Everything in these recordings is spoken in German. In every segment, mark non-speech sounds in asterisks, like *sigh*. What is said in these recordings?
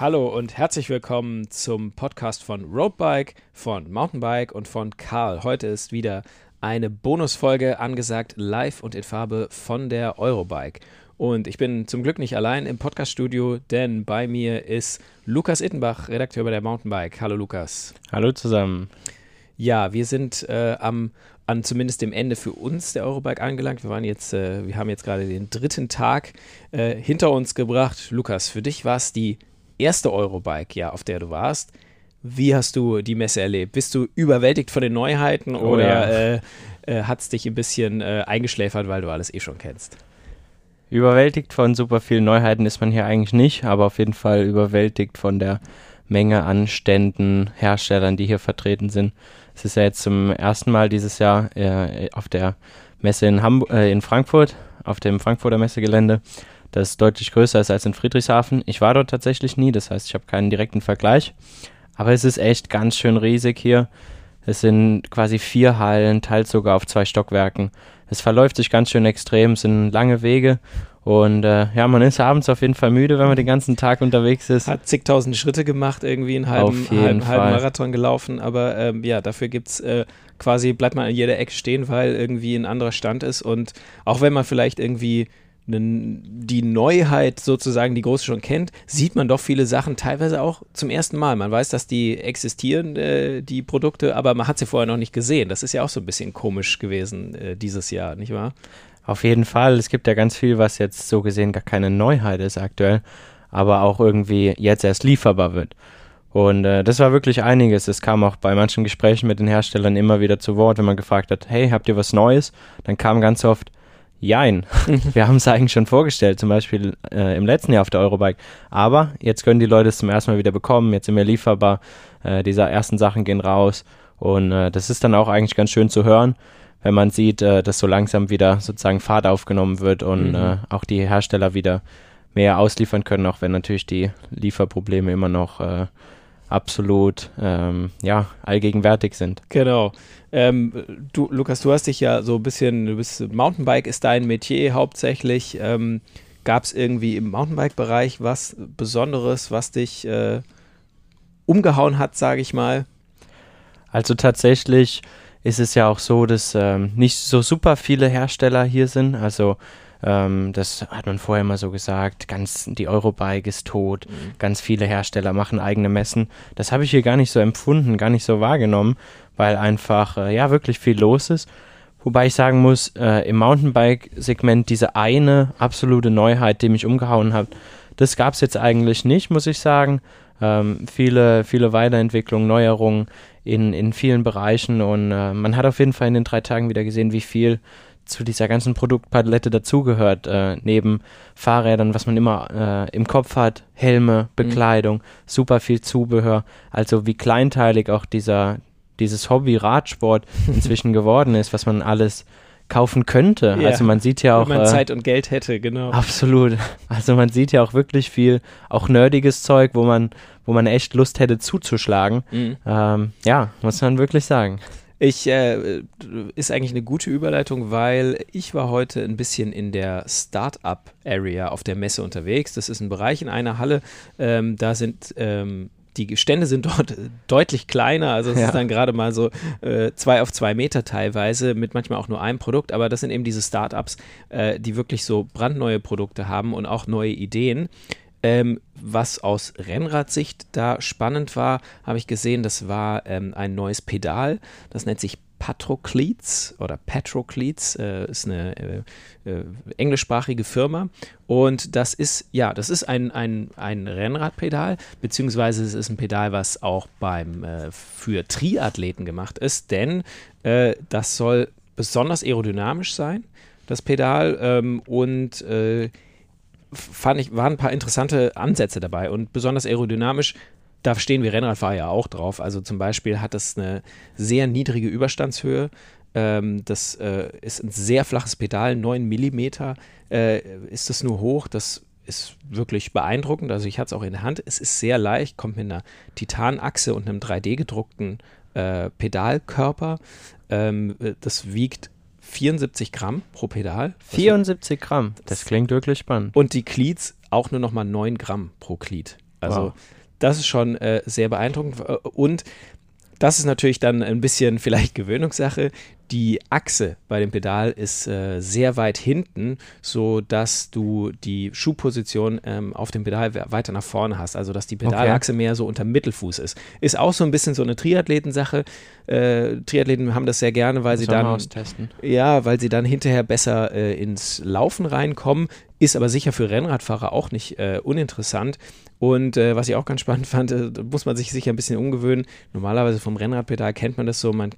Hallo und herzlich willkommen zum Podcast von Roadbike, von Mountainbike und von Karl. Heute ist wieder eine Bonusfolge angesagt, live und in Farbe von der Eurobike. Und ich bin zum Glück nicht allein im Podcaststudio, denn bei mir ist Lukas Ittenbach, Redakteur bei der Mountainbike. Hallo Lukas. Hallo zusammen. Ja, wir sind äh, am an zumindest dem Ende für uns der Eurobike angelangt. Wir waren jetzt, äh, wir haben jetzt gerade den dritten Tag äh, hinter uns gebracht. Lukas, für dich war es die erste Eurobike, ja, auf der du warst. Wie hast du die Messe erlebt? Bist du überwältigt von den Neuheiten oh, oder ja. äh, äh, hat es dich ein bisschen äh, eingeschläfert, weil du alles eh schon kennst? Überwältigt von super vielen Neuheiten ist man hier eigentlich nicht, aber auf jeden Fall überwältigt von der Menge an Ständen, Herstellern, die hier vertreten sind. Es ist ja jetzt zum ersten Mal dieses Jahr äh, auf der Messe in, Hamburg, äh, in Frankfurt, auf dem Frankfurter Messegelände, das deutlich größer ist als in Friedrichshafen. Ich war dort tatsächlich nie, das heißt, ich habe keinen direkten Vergleich. Aber es ist echt ganz schön riesig hier. Es sind quasi vier Hallen, teils sogar auf zwei Stockwerken. Es verläuft sich ganz schön extrem, es sind lange Wege und äh, ja, man ist abends auf jeden Fall müde, wenn man den ganzen Tag unterwegs ist. Hat zigtausend Schritte gemacht, irgendwie einen halben, halben, halben Marathon gelaufen, aber ähm, ja, dafür gibt es äh, quasi, bleibt man an jeder Ecke stehen, weil irgendwie ein anderer Stand ist. Und auch wenn man vielleicht irgendwie die Neuheit sozusagen, die Große schon kennt, sieht man doch viele Sachen teilweise auch zum ersten Mal. Man weiß, dass die existieren, äh, die Produkte, aber man hat sie vorher noch nicht gesehen. Das ist ja auch so ein bisschen komisch gewesen äh, dieses Jahr, nicht wahr? Auf jeden Fall. Es gibt ja ganz viel, was jetzt so gesehen gar keine Neuheit ist aktuell, aber auch irgendwie jetzt erst lieferbar wird. Und äh, das war wirklich einiges. Es kam auch bei manchen Gesprächen mit den Herstellern immer wieder zu Wort, wenn man gefragt hat, hey, habt ihr was Neues? Dann kam ganz oft, Jein, *laughs* wir haben es eigentlich schon vorgestellt, zum Beispiel äh, im letzten Jahr auf der Eurobike. Aber jetzt können die Leute es zum ersten Mal wieder bekommen, jetzt sind wir lieferbar, äh, diese ersten Sachen gehen raus. Und äh, das ist dann auch eigentlich ganz schön zu hören, wenn man sieht, äh, dass so langsam wieder sozusagen Fahrt aufgenommen wird und mhm. äh, auch die Hersteller wieder mehr ausliefern können, auch wenn natürlich die Lieferprobleme immer noch äh, absolut ähm, ja, allgegenwärtig sind. Genau. Ähm, du, Lukas, du hast dich ja so ein bisschen, du bist Mountainbike ist dein Metier hauptsächlich. Ähm, Gab es irgendwie im Mountainbike-Bereich was Besonderes, was dich äh, umgehauen hat, sage ich mal? Also tatsächlich ist es ja auch so, dass ähm, nicht so super viele Hersteller hier sind. Also ähm, das hat man vorher immer so gesagt. Ganz die Eurobike ist tot. Mhm. Ganz viele Hersteller machen eigene Messen. Das habe ich hier gar nicht so empfunden, gar nicht so wahrgenommen, weil einfach äh, ja wirklich viel los ist. Wobei ich sagen muss, äh, im Mountainbike-Segment diese eine absolute Neuheit, die mich umgehauen hat, das gab es jetzt eigentlich nicht, muss ich sagen. Ähm, viele, viele Weiterentwicklungen, Neuerungen in, in vielen Bereichen und äh, man hat auf jeden Fall in den drei Tagen wieder gesehen, wie viel zu dieser ganzen Produktpalette dazugehört, äh, neben Fahrrädern, was man immer äh, im Kopf hat, Helme, mhm. Bekleidung, mhm. super viel Zubehör, also wie kleinteilig auch dieser, dieses Hobby Radsport *laughs* inzwischen geworden ist, was man alles kaufen könnte. Ja, also man sieht ja auch. Wenn man äh, Zeit und Geld hätte, genau. Absolut. Also man sieht ja auch wirklich viel, auch nerdiges Zeug, wo man, wo man echt Lust hätte zuzuschlagen. Mhm. Ähm, ja, muss man wirklich sagen. Ich äh, ist eigentlich eine gute Überleitung, weil ich war heute ein bisschen in der Startup-Area auf der Messe unterwegs. Das ist ein Bereich in einer Halle. Ähm, da sind ähm, die Stände sind *laughs* dort deutlich kleiner, also es ja. ist dann gerade mal so äh, zwei auf zwei Meter teilweise, mit manchmal auch nur einem Produkt, aber das sind eben diese Startups, äh, die wirklich so brandneue Produkte haben und auch neue Ideen. Ähm, was aus Rennradsicht da spannend war, habe ich gesehen, das war ähm, ein neues Pedal, das nennt sich Patrocleats oder Patrocleats, äh, ist eine äh, äh, englischsprachige Firma. Und das ist, ja, das ist ein, ein, ein Rennradpedal, beziehungsweise es ist ein Pedal, was auch beim, äh, für Triathleten gemacht ist, denn äh, das soll besonders aerodynamisch sein, das Pedal. Ähm, und äh, fand ich, waren ein paar interessante Ansätze dabei und besonders aerodynamisch da stehen wir Rennradfahrer ja auch drauf. Also zum Beispiel hat es eine sehr niedrige Überstandshöhe. Ähm, das äh, ist ein sehr flaches Pedal, 9 mm äh, ist das nur hoch. Das ist wirklich beeindruckend. Also ich hatte es auch in der Hand. Es ist sehr leicht, kommt mit einer Titanachse und einem 3D gedruckten äh, Pedalkörper. Ähm, das wiegt 74 Gramm pro Pedal. 74 Gramm, das klingt wirklich spannend. Und die Cleats auch nur noch mal 9 Gramm pro Glied. Also Wow. das ist schon äh, sehr beeindruckend. Äh, Und das ist natürlich dann ein bisschen vielleicht Gewöhnungssache. Die Achse bei dem Pedal ist äh, sehr weit hinten, so dass du die Schuhposition ähm, auf dem Pedal we- weiter nach vorne hast. Also dass die Pedalachse mehr so unter Mittelfuß ist. Ist auch so ein bisschen so eine Triathletensache. Äh, Triathleten haben das sehr gerne, weil sie Sollen wir dann austesten. ja, weil sie dann hinterher besser äh, ins Laufen reinkommen, ist aber sicher für Rennradfahrer auch nicht äh, uninteressant. Und äh, was ich auch ganz spannend *laughs* fand, äh, da muss man sich sicher ein bisschen umgewöhnen. Normalerweise vom Rennradpedal kennt man das so, man,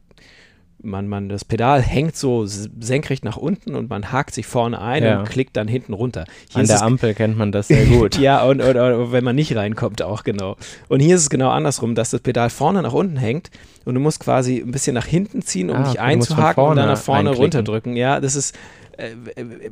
man, man, das Pedal hängt so senkrecht nach unten und man hakt sich vorne ein Ja. und klickt dann hinten runter. Hier An der Ampel kennt man das sehr gut. *laughs* ja, und, und, und wenn man nicht reinkommt auch, genau. Und hier ist es genau andersrum, dass das Pedal vorne nach unten hängt und du musst quasi ein bisschen nach hinten ziehen, um Ah, dich einzuhaken und dann nach vorne einklicken. runterdrücken. Ja, das ist, äh,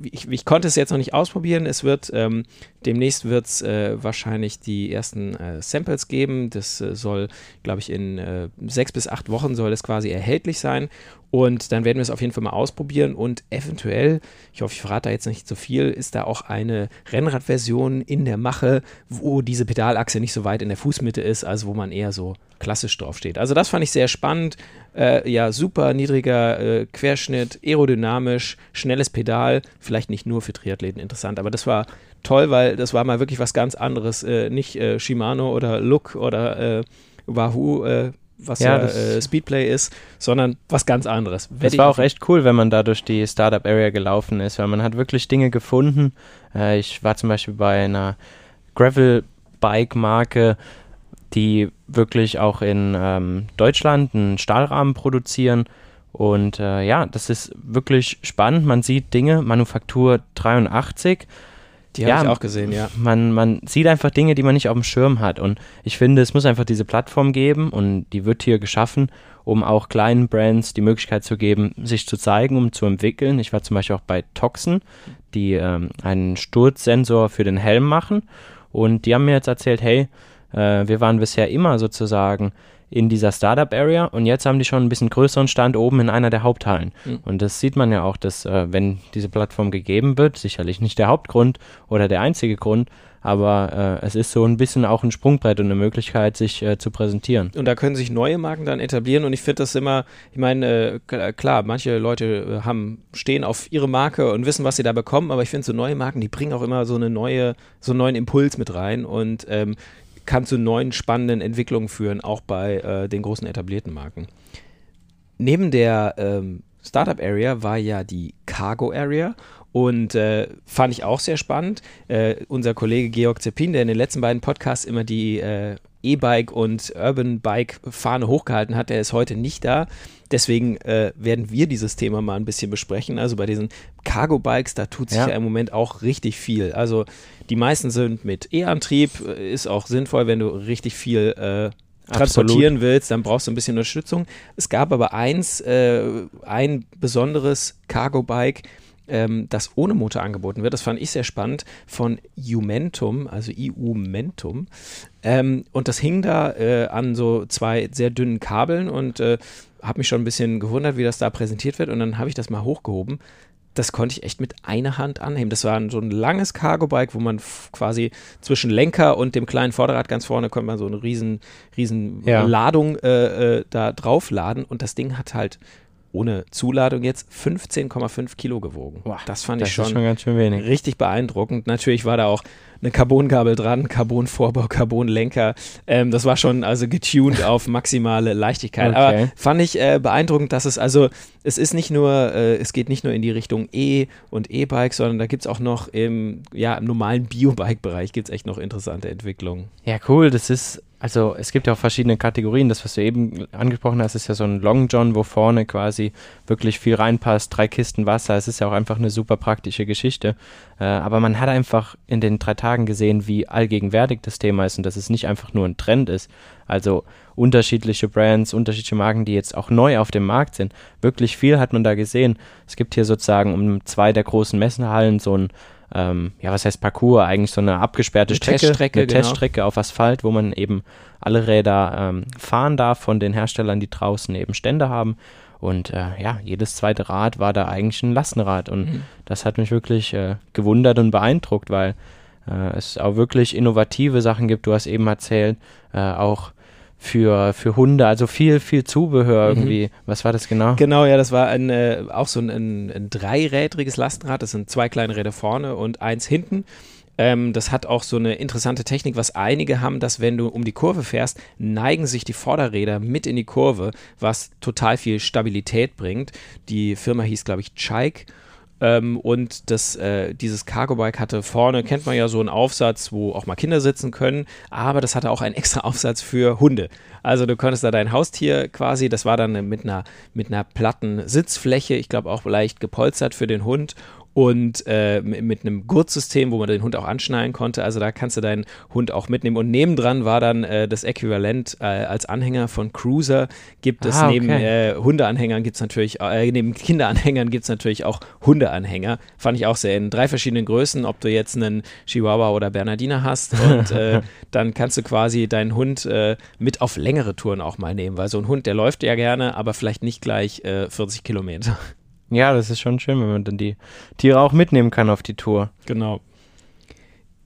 ich, ich konnte es jetzt noch nicht ausprobieren. Es wird, ähm, demnächst wird es äh, wahrscheinlich die ersten äh, Samples geben. Das äh, soll, glaube ich, in äh, sechs bis acht Wochen soll das quasi erhältlich sein. Und dann werden wir es auf jeden Fall mal ausprobieren und eventuell, ich hoffe, ich verrate da jetzt nicht zu viel, ist da auch eine Rennradversion in der Mache, wo diese Pedalachse nicht so weit in der Fußmitte ist, also wo man eher so klassisch drauf steht. Also das fand ich sehr spannend. Äh, ja, super niedriger äh, Querschnitt, aerodynamisch, schnelles Pedal, vielleicht nicht nur für Triathleten interessant, aber das war toll, weil das war mal wirklich was ganz anderes. Äh, nicht äh, Shimano oder Look oder äh, Wahoo, äh, was Ja, ja, äh, Speedplay ist, sondern was ganz anderes. Ich war auch echt cool, wenn man da durch die Startup Area gelaufen ist, weil man hat wirklich Dinge gefunden. Äh, ich war zum Beispiel bei einer Gravel-Bike-Marke, die wirklich auch in ähm, Deutschland einen Stahlrahmen produzieren. Und äh, ja, das ist wirklich spannend. Man sieht Dinge, Manufaktur 83. Die habe Ja, ich auch gesehen, ja. Man, man sieht einfach Dinge, die man nicht auf dem Schirm hat. Und ich finde, es muss einfach diese Plattform geben und die wird hier geschaffen, um auch kleinen Brands die Möglichkeit zu geben, sich zu zeigen, um zu entwickeln. Ich war zum Beispiel auch bei Toxen, die ähm, einen Sturzsensor für den Helm machen. Und die haben mir jetzt erzählt, hey, äh, wir waren bisher immer sozusagen in dieser Startup-Area und jetzt haben die schon ein bisschen größeren Stand oben in einer der Haupthallen. Mhm. Und das sieht man ja auch, dass äh, wenn diese Plattform gegeben wird, sicherlich nicht der Hauptgrund oder der einzige Grund, aber äh, es ist so ein bisschen auch ein Sprungbrett und eine Möglichkeit, sich äh, zu präsentieren. Und da können sich neue Marken dann etablieren und ich finde das immer, ich meine, äh, klar, manche Leute äh, haben, stehen auf ihre Marke und wissen, was sie da bekommen, aber ich finde so neue Marken, die bringen auch immer so eine neue, so einen neuen Impuls mit rein und ähm, kann zu neuen spannenden Entwicklungen führen, auch bei äh, den großen etablierten Marken. Neben der ähm, Startup Area war ja die Cargo Area und äh, fand ich auch sehr spannend. Äh, unser Kollege Georg Zeppin, der in den letzten beiden Podcasts immer die äh, E-Bike und Urban Bike Fahne hochgehalten hat, der ist heute nicht da. Deswegen äh, werden wir dieses Thema mal ein bisschen besprechen. Also bei diesen Cargo Bikes, da tut sich ja. Ja. im Moment auch richtig viel. Also die meisten sind mit E-Antrieb, äh, ist auch sinnvoll, wenn du richtig viel äh, transportieren willst, dann brauchst du ein bisschen Unterstützung. Es gab aber eins, äh, ein besonderes Cargo-Bike, ähm, das ohne Motor angeboten wird. Das fand ich sehr spannend von Umentum, also Iumentum. Ähm, und das hing da äh, an so zwei sehr dünnen Kabeln und äh, habe mich schon ein bisschen gewundert, wie das da präsentiert wird. Und dann habe ich das mal hochgehoben. Das konnte ich echt mit einer Hand anheben. Das war ein, so ein langes Cargo-Bike, wo man quasi zwischen Lenker und dem kleinen Vorderrad ganz vorne konnte man so eine riesen, riesen Ja. Ladung äh, äh, da draufladen. Und das Ding hat halt ohne Zuladung jetzt 15,5 Kilo gewogen. Boah, das fand Das ich schon, ist schon ganz schön wenig. richtig beeindruckend. Natürlich war da auch eine Carbongabel dran, Carbonvorbau, Carbonlenker. Ähm, das war schon also getuned *laughs* auf maximale Leichtigkeit. Okay. Aber fand ich äh, beeindruckend, dass es also, es ist nicht nur, äh, es geht nicht nur in die Richtung E und E-Bike, sondern da gibt es auch noch im, ja, im normalen Biobike-Bereich gibt es echt noch interessante Entwicklungen. Ja, cool. Das ist, also es gibt ja auch verschiedene Kategorien. Das, was du eben angesprochen hast, ist ja so ein Long John, wo vorne quasi wirklich viel reinpasst, drei Kisten Wasser. Es ist ja auch einfach eine super praktische Geschichte. Äh, aber man hat einfach in den drei Tagen gesehen, wie allgegenwärtig das Thema ist und dass es nicht einfach nur ein Trend ist. Also unterschiedliche Brands, unterschiedliche Marken, die jetzt auch neu auf dem Markt sind. Wirklich viel hat man da gesehen. Es gibt hier sozusagen um zwei der großen Messenhallen so ein ähm, ja, was heißt Parcours? Eigentlich so eine abgesperrte Eine Strecke, Teststrecke, eine genau. Teststrecke auf Asphalt, wo man eben alle Räder ähm, fahren darf von den Herstellern, die draußen eben Stände haben. Und äh, ja, jedes zweite Rad war da eigentlich ein Lastenrad. Und Mhm. das hat mich wirklich äh, gewundert und beeindruckt, weil äh, es auch wirklich innovative Sachen gibt. Du hast eben erzählt, äh, auch für, für Hunde, also viel, viel Zubehör mhm. irgendwie. Mhm. Was war das genau? Genau, ja, das war ein, äh, auch so ein, ein, ein dreirädriges Lastenrad. Das sind zwei kleine Räder vorne und eins hinten. Ähm, das hat auch so eine interessante Technik, was einige haben, dass wenn du um die Kurve fährst, neigen sich die Vorderräder mit in die Kurve, was total viel Stabilität bringt. Die Firma hieß, glaube ich, Chike ähm, und das, äh, dieses Cargo-Bike hatte vorne, kennt man ja so einen Aufsatz, wo auch mal Kinder sitzen können, aber das hatte auch einen *laughs* extra Aufsatz für Hunde. Also du konntest da dein Haustier quasi, das war dann mit einer, mit einer platten Sitzfläche, ich glaube auch leicht gepolstert für den Hund und äh, mit einem Gurtsystem, wo man den Hund auch anschnallen konnte. Also da kannst du deinen Hund auch mitnehmen. Und nebendran war dann äh, das Äquivalent äh, als Anhänger von Cruiser. Gibt es ah, okay. neben äh, Hundeanhängern gibt es natürlich, äh, neben Kinderanhängern gibt es natürlich auch Hundeanhänger. Fand ich auch sehr in drei verschiedenen Größen, ob du jetzt einen Chihuahua oder Bernardiner hast. Und äh, *laughs* dann kannst du quasi deinen Hund mit auf längere Touren auch mal nehmen, weil so ein Hund, der läuft ja gerne, aber vielleicht nicht gleich 40 Kilometer. Ja, das ist schon schön, wenn man dann die Tiere auch mitnehmen kann auf die Tour. Genau.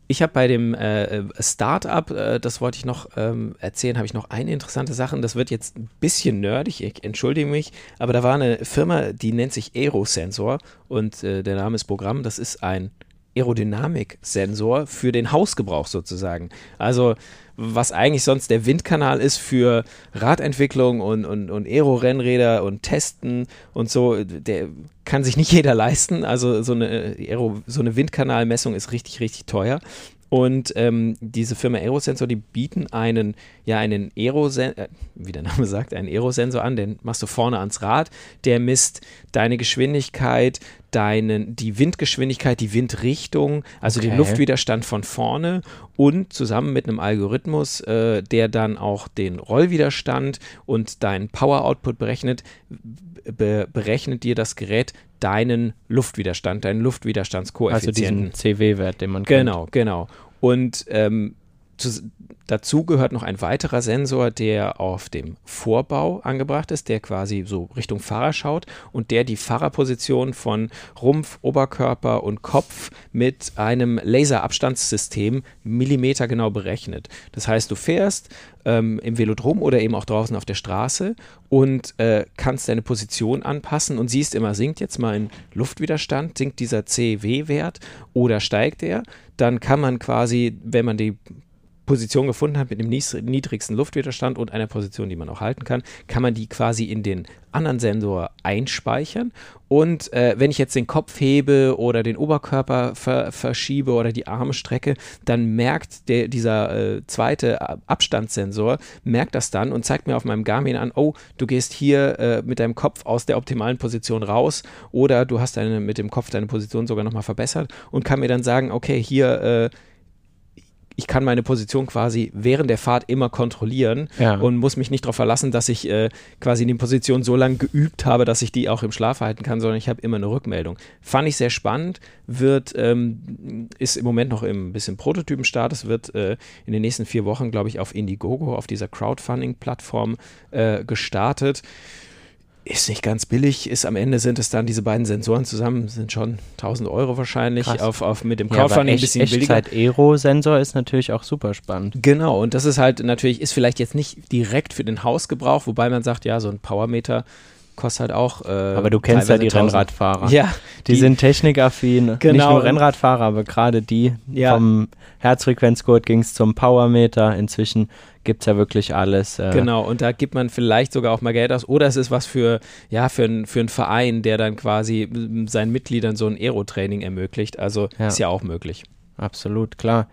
Ich habe bei dem äh, Startup, äh, das wollte ich noch ähm, erzählen, habe ich noch eine interessante Sache. Das wird jetzt ein bisschen nerdig, ich entschuldige mich, aber da war eine Firma, die nennt sich Aerosensor und äh, der Name ist Programm. Das ist ein Aerodynamiksensor für den Hausgebrauch sozusagen. Also was eigentlich sonst der Windkanal ist für Radentwicklung und, und, und Aero-Rennräder und Testen und so, der kann sich nicht *laughs* jeder leisten. Also so eine, Aero, so eine Windkanalmessung ist richtig, richtig teuer. Und ähm, diese Firma Aerosensor, die bieten einen, ja, einen Aerosensor, äh, wie der Name *laughs* sagt, einen Aerosensor an, den machst du vorne ans Rad, der misst deine Geschwindigkeit, deinen, die Windgeschwindigkeit, die Windrichtung, also okay. den Luftwiderstand von vorne und zusammen mit einem Algorithmus, äh, der dann auch den Rollwiderstand und deinen Power Output berechnet, be berechnet dir das Gerät deinen Luftwiderstand, deinen Luftwiderstandskoeffizienten. Also diesen CW-Wert, den man kennt. Genau, genau. Und ähm, zu, dazu gehört noch ein weiterer Sensor, der auf dem Vorbau angebracht ist, der quasi so Richtung Fahrer schaut und der die Fahrerposition von Rumpf, Oberkörper und Kopf mit einem Laserabstandssystem millimetergenau berechnet. Das heißt, du fährst ähm, im Velodrom oder eben auch draußen auf der Straße und äh, kannst deine Position anpassen und siehst immer, sinkt jetzt mein Luftwiderstand, sinkt dieser CW-Wert oder steigt er, dann kann man quasi, wenn man die Position gefunden hat mit dem niedrigsten Luftwiderstand und einer Position, die man auch halten kann, kann man die quasi in den anderen Sensor einspeichern. Und äh, wenn ich jetzt den Kopf hebe oder den Oberkörper ver verschiebe oder die Arme strecke, dann merkt der, dieser äh, zweite Abstandssensor, merkt das dann und zeigt mir auf meinem Garmin an, oh, du gehst hier äh, mit deinem Kopf aus der optimalen Position raus oder du hast deine, mit dem Kopf deine Position sogar nochmal verbessert und kann mir dann sagen, okay, hier äh, ich kann meine Position quasi während der Fahrt immer kontrollieren ja. und muss mich nicht darauf verlassen, dass ich äh, quasi in die Position so lange geübt habe, dass ich die auch im Schlaf halten kann, sondern ich habe immer eine Rückmeldung. Fand ich sehr spannend, wird, ähm, ist im Moment noch im bisschen Prototypenstatus, wird äh, in den nächsten vier Wochen, glaube ich, auf Indiegogo, auf dieser Crowdfunding-Plattform äh, gestartet ist nicht ganz billig, ist am Ende sind es dann diese beiden Sensoren zusammen, sind schon 1000 Euro wahrscheinlich, auf, auf mit dem Crowdfunding ja, ein bisschen billiger. Echtzeit-Aero-Sensor ist natürlich auch super spannend. Genau, und das ist halt natürlich, ist vielleicht jetzt nicht direkt für den Hausgebrauch, wobei man sagt, ja, so ein Powermeter kostet halt auch. Äh, aber du kennst ja die 1000. Rennradfahrer. Ja. Die, die sind technikaffin. Genau. Nicht nur Rennradfahrer, aber gerade die. Ja. Vom Herzfrequenzgurt ging es zum Powermeter. Inzwischen gibt es ja wirklich alles. Äh genau, und da gibt man vielleicht sogar auch mal Geld aus. Oder es ist was für, ja, für, ein, für einen Verein, der dann quasi seinen Mitgliedern so ein Aero-Training ermöglicht. Also ja. ist ja auch möglich. Absolut, klar.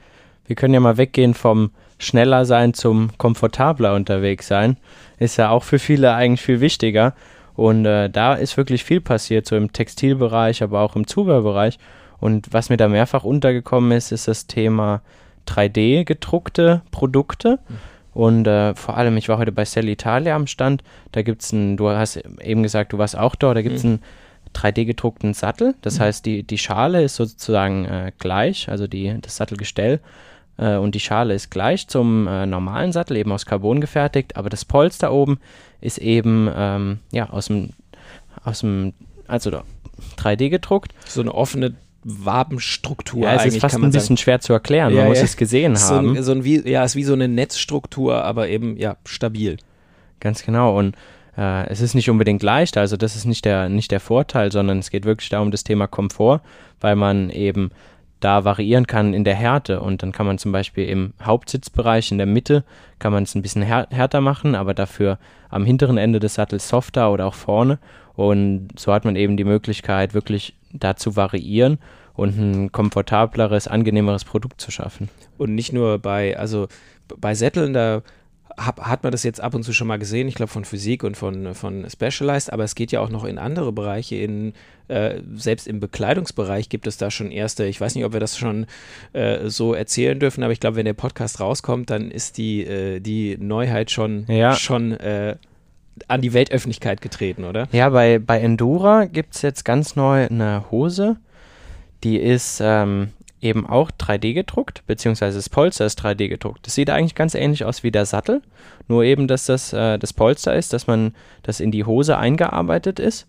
Wir können ja mal weggehen vom schneller sein zum komfortabler unterwegs sein. Ist ja auch für viele eigentlich viel wichtiger. Und äh, da ist wirklich viel passiert, so im Textilbereich, aber auch im Zubehörbereich. Und was mir da mehrfach untergekommen ist, ist das Thema 3D gedruckte Produkte. Mhm. Und äh, vor allem, ich war heute bei Cell Italia am Stand. Da gibt es einen, du hast eben gesagt, du warst auch dort, da gibt es mhm. einen 3D gedruckten Sattel. Das mhm. heißt, die, die Schale ist sozusagen äh, gleich, also die, das Sattelgestell. Äh, und die Schale ist gleich zum äh, normalen Sattel, eben aus Carbon gefertigt. Aber das Polster oben ist eben ähm, ja, aus dem, aus dem, also 3D gedruckt. So eine offene Wabenstruktur. Ja, es ist fast ein bisschen sagen. schwer zu erklären. Man ja, muss ja. es gesehen so haben. Ein, so ein, wie, ja, es ist wie so eine Netzstruktur, aber eben ja stabil. Ganz genau. Und äh, es ist nicht unbedingt leicht, also das ist nicht der, nicht der Vorteil, sondern es geht wirklich darum, das Thema Komfort, weil man eben da variieren kann in der Härte und dann kann man zum Beispiel im Hauptsitzbereich in der Mitte kann man es ein bisschen här härter machen, aber dafür am hinteren Ende des Sattels softer oder auch vorne und so hat man eben die Möglichkeit wirklich da zu variieren und ein komfortableres, angenehmeres Produkt zu schaffen. Und nicht nur bei, also bei Sätteln, da hab, hat man das jetzt ab und zu schon mal gesehen, ich glaube von Physik und von, von Specialized, aber es geht ja auch noch in andere Bereiche. In, äh, selbst im Bekleidungsbereich gibt es da schon erste, ich weiß nicht, ob wir das schon äh, so erzählen dürfen, aber ich glaube, wenn der Podcast rauskommt, dann ist die, äh, die Neuheit schon, ja. schon äh, an die Weltöffentlichkeit getreten, oder? Ja, bei, bei Endura gibt es jetzt ganz neu eine Hose, die ist ähm, eben auch 3D gedruckt, beziehungsweise das Polster ist 3D gedruckt. Das sieht eigentlich ganz ähnlich aus wie der Sattel, nur eben, dass das äh, das Polster ist, dass man das in die Hose eingearbeitet ist.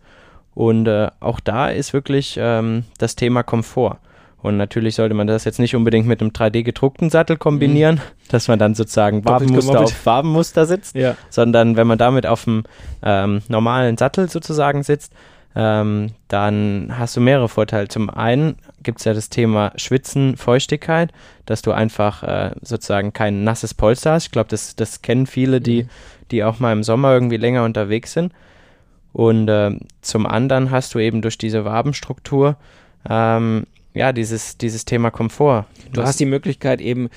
Und äh, auch da ist wirklich ähm, das Thema Komfort. Und natürlich sollte man das jetzt nicht unbedingt mit einem 3D gedruckten Sattel kombinieren, mhm. dass man dann sozusagen Wabenmuster auf Farbenmuster sitzt, ja. sondern wenn man damit auf dem ähm, normalen Sattel sozusagen sitzt, ähm, dann hast du mehrere Vorteile. Zum einen gibt es ja das Thema Schwitzen, Feuchtigkeit, dass du einfach äh, sozusagen kein nasses Polster hast. Ich glaube, das, das kennen viele, die, mhm. die auch mal im Sommer irgendwie länger unterwegs sind. Und äh, zum anderen hast du eben durch diese Wabenstruktur ähm, ja, dieses, dieses Thema Komfort. Du, du hast die Möglichkeit eben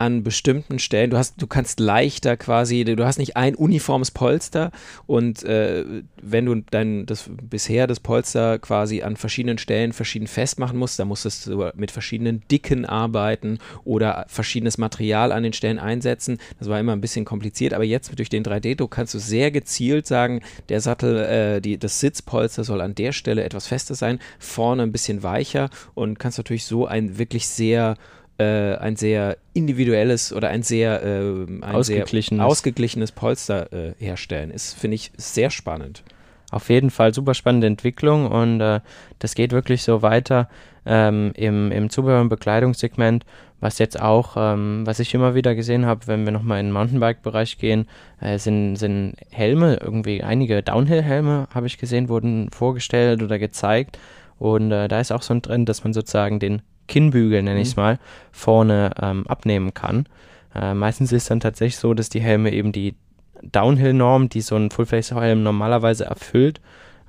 an bestimmten Stellen, du hast, du kannst leichter quasi, du hast nicht ein uniformes Polster und äh, wenn du dein das bisher das Polster quasi an verschiedenen Stellen verschieden festmachen musst, dann musstest du mit verschiedenen Dicken arbeiten oder verschiedenes Material an den Stellen einsetzen. Das war immer ein bisschen kompliziert, aber jetzt durch den 3D-Druck kannst du sehr gezielt sagen, der Sattel, äh, die, das Sitzpolster soll an der Stelle etwas fester sein, vorne ein bisschen weicher und kannst natürlich so ein wirklich sehr äh, ein sehr individuelles oder ein sehr, äh, ein ausgeglichenes. Sehr ausgeglichenes Polster äh, herstellen. Ist, finde ich, sehr spannend. Auf jeden Fall super spannende Entwicklung und äh, das geht wirklich so weiter ähm, im, im Zubehör- und Bekleidungssegment, was jetzt auch, ähm, was ich immer wieder gesehen habe, wenn wir nochmal in den Mountainbike-Bereich gehen, äh, sind, sind Helme, irgendwie einige Downhill-Helme, habe ich gesehen, wurden vorgestellt oder gezeigt. Und äh, da ist auch so ein Trend, dass man sozusagen den Kinnbügel, nenne ich es mhm. mal, vorne ähm, abnehmen kann. Äh, meistens ist es dann tatsächlich so, dass die Helme eben die Downhill-Norm, die so ein Full-Face-Helm normalerweise erfüllt,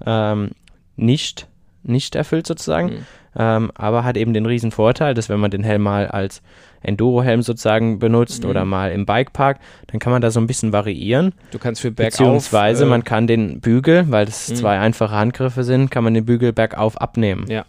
ähm, nicht, nicht erfüllt sozusagen. Mhm. Ähm, aber hat eben den riesen Vorteil, dass wenn man den Helm mal als Enduro-Helm sozusagen benutzt mhm. oder mal im Bikepark, dann kann man da so ein bisschen variieren. Du kannst für bergauf. Beziehungsweise äh, man kann den Bügel, weil das mhm. zwei einfache Handgriffe sind, kann man den Bügel bergauf abnehmen. Ja.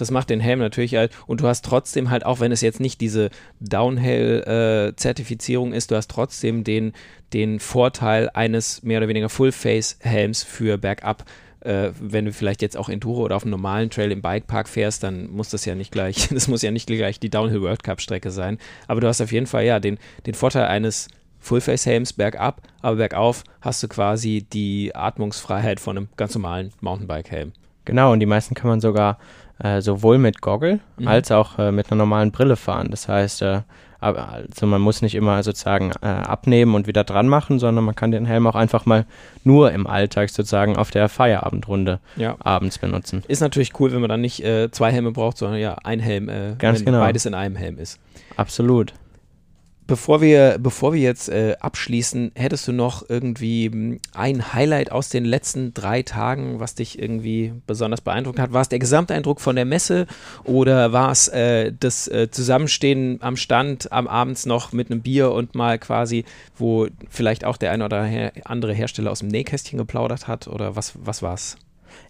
Das macht den Helm natürlich halt. Und du hast trotzdem halt, auch wenn es jetzt nicht diese Downhill-Zertifizierung äh, ist, du hast trotzdem den, den Vorteil eines mehr oder weniger Full-Face-Helms für bergab. Äh, wenn du vielleicht jetzt auch Enduro oder auf einem normalen Trail im Bikepark fährst, dann muss das ja nicht gleich, *laughs* das muss ja nicht gleich die Downhill World Cup Strecke sein. Aber du hast auf jeden Fall ja den, den Vorteil eines Full-Face-Helms bergab, aber bergauf hast du quasi die Atmungsfreiheit von einem ganz normalen Mountainbike-Helm. Genau, und die meisten kann man sogar äh, sowohl mit Goggle mhm. als auch äh, mit einer normalen Brille fahren. Das heißt, äh, also man muss nicht immer sozusagen äh, abnehmen und wieder dran machen, sondern man kann den Helm auch einfach mal nur im Alltag sozusagen auf der Feierabendrunde ja. abends benutzen. Ist natürlich cool, wenn man dann nicht äh, zwei Helme braucht, sondern ja ein Helm, Ganz wenn genau. beides in einem Helm ist. Absolut. Bevor wir, bevor wir jetzt äh, abschließen, hättest du noch irgendwie hm, ein Highlight aus den letzten drei Tagen, was dich irgendwie besonders beeindruckt hat? War es der Gesamteindruck von der Messe oder war es äh, das äh, Zusammenstehen am Stand am Abends noch mit einem Bier und mal quasi, wo vielleicht auch der eine oder andere Hersteller aus dem Nähkästchen geplaudert hat oder was, was war es?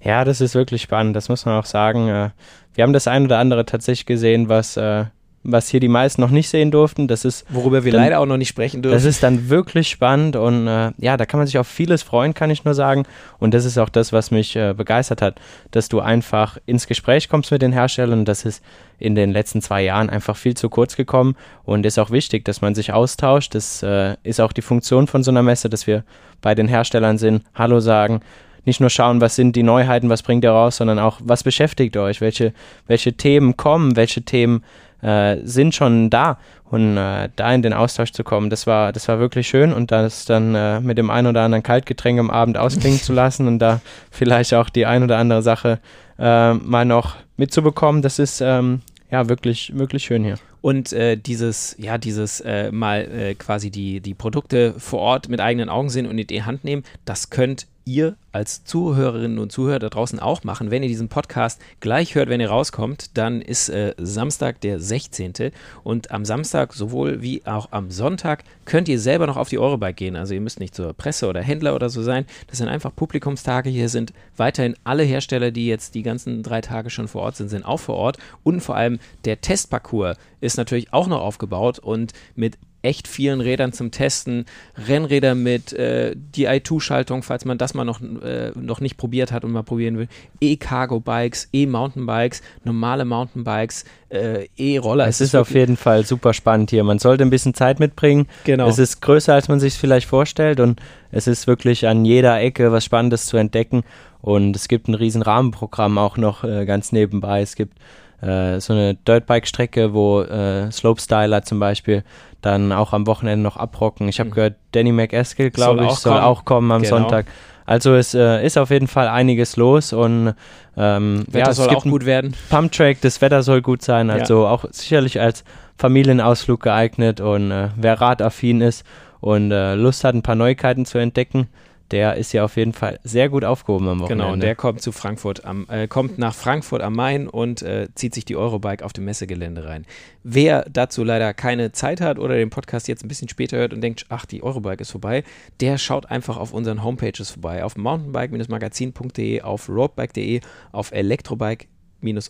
Ja, das ist wirklich spannend, das muss man auch sagen. Äh, wir haben das ein oder andere tatsächlich gesehen, was äh, was hier die meisten noch nicht sehen durften. Das ist worüber wir dann, leider auch noch nicht sprechen dürfen. Das ist dann wirklich spannend und äh, ja, da kann man sich auf vieles freuen, kann ich nur sagen. Und das ist auch das, was mich äh, begeistert hat, dass du einfach ins Gespräch kommst mit den Herstellern. Das ist in den letzten zwei Jahren einfach viel zu kurz gekommen und ist auch wichtig, dass man sich austauscht. Das äh, ist auch die Funktion von so einer Messe, dass wir bei den Herstellern sind, Hallo sagen, nicht nur schauen, was sind die Neuheiten, was bringt ihr raus, sondern auch, was beschäftigt euch, welche, welche Themen kommen, welche Themen äh, sind schon da. Und äh, da in den Austausch zu kommen, das war, das war wirklich schön und das dann äh, mit dem ein oder anderen Kaltgetränk am Abend ausklingen zu lassen und da vielleicht auch die ein oder andere Sache äh, mal noch mitzubekommen, das ist ähm, ja wirklich, wirklich schön hier. Und äh, dieses, ja, dieses äh, mal äh, quasi die, die Produkte vor Ort mit eigenen Augen sehen und in die Hand nehmen, das könnt ihr als Zuhörerinnen und Zuhörer da draußen auch machen. Wenn ihr diesen Podcast gleich hört, wenn ihr rauskommt, dann ist äh, Samstag der 16. Und am Samstag sowohl wie auch am Sonntag könnt ihr selber noch auf die Eurobike gehen. Also ihr müsst nicht zur Presse oder Händler oder so sein. Das sind einfach Publikumstage. Hier sind weiterhin alle Hersteller, die jetzt die ganzen drei Tage schon vor Ort sind, sind auch vor Ort. Und vor allem der Testparcours ist natürlich auch noch aufgebaut und mit echt vielen Rädern zum Testen, Rennräder mit äh, DI2-Schaltung, falls man das mal noch, äh, noch nicht probiert hat und mal probieren will, E-Cargo-Bikes, E-Mountainbikes, normale Mountainbikes, äh, E-Roller. Es, es ist auf jeden Fall super spannend hier. Man sollte ein bisschen Zeit mitbringen. Genau. Es ist größer, als man sich vielleicht vorstellt und es ist wirklich an jeder Ecke was Spannendes zu entdecken und es gibt ein riesen Rahmenprogramm auch noch äh, ganz nebenbei. Es gibt äh, so eine Dirtbike-Strecke, wo äh, Slopestyler zum Beispiel dann auch am Wochenende noch abrocken. Ich habe mhm. gehört, Danny McEskill, glaube ich, soll auch kommen am genau. Sonntag. Also es äh, ist auf jeden Fall einiges los und ähm, Wetter ja, soll auch gut werden. Pumptrack, das Wetter soll gut sein, also ja. auch sicherlich als Familienausflug geeignet und äh, wer radaffin ist und äh, Lust hat, ein paar Neuigkeiten zu entdecken, der ist ja auf jeden Fall sehr gut aufgehoben am Wochenende. Genau, und der kommt zu Frankfurt am, äh, kommt nach Frankfurt am Main und äh, zieht sich die Eurobike auf dem Messegelände rein. Wer dazu leider keine Zeit hat oder den Podcast jetzt ein bisschen später hört und denkt, ach, die Eurobike ist vorbei, der schaut einfach auf unseren Homepages vorbei, auf mountainbike-magazin.de, auf roadbike.de, auf elektrobike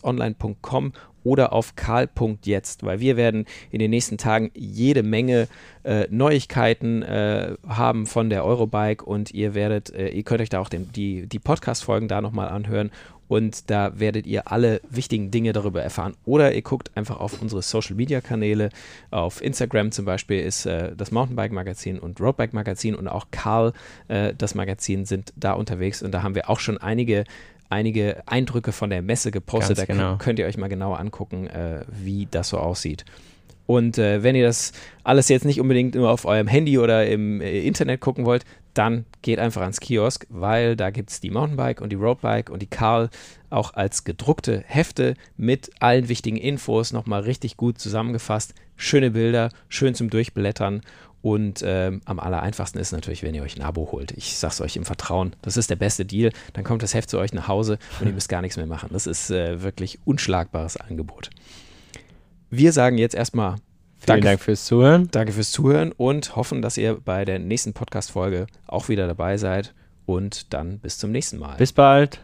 online.com oder auf karl.jetzt, weil wir werden in den nächsten Tagen jede Menge äh, Neuigkeiten äh, haben von der Eurobike und ihr werdet, äh, ihr könnt euch da auch den, die, die Podcast-Folgen da nochmal anhören und da werdet ihr alle wichtigen Dinge darüber erfahren. Oder ihr guckt einfach auf unsere Social-Media-Kanäle. Auf Instagram zum Beispiel ist das Mountainbike-Magazin und Roadbike-Magazin und auch Karl, das Magazin, sind da unterwegs und da haben wir auch schon einige einige Eindrücke von der Messe gepostet. Ganz da genau. könnt ihr euch mal genauer angucken, äh, wie das so aussieht. Und äh, wenn ihr das alles jetzt nicht unbedingt nur auf eurem Handy oder im äh, Internet gucken wollt, dann geht einfach ans Kiosk, weil da gibt es die Mountainbike und die Roadbike und die Carl auch als gedruckte Hefte mit allen wichtigen Infos nochmal richtig gut zusammengefasst. Schöne Bilder, schön zum Durchblättern und ähm, am aller einfachsten ist natürlich, wenn ihr euch ein Abo holt. Ich sag's euch im Vertrauen, das ist der beste Deal. Dann kommt das Heft zu euch nach Hause und ihr müsst gar nichts mehr machen. Das ist äh, wirklich unschlagbares Angebot. Wir sagen jetzt erstmal Vielen danke, Dank fürs Zuhören. Danke fürs Zuhören und hoffen, dass ihr bei der nächsten Podcast-Folge auch wieder dabei seid. Und dann bis zum nächsten Mal. Bis bald.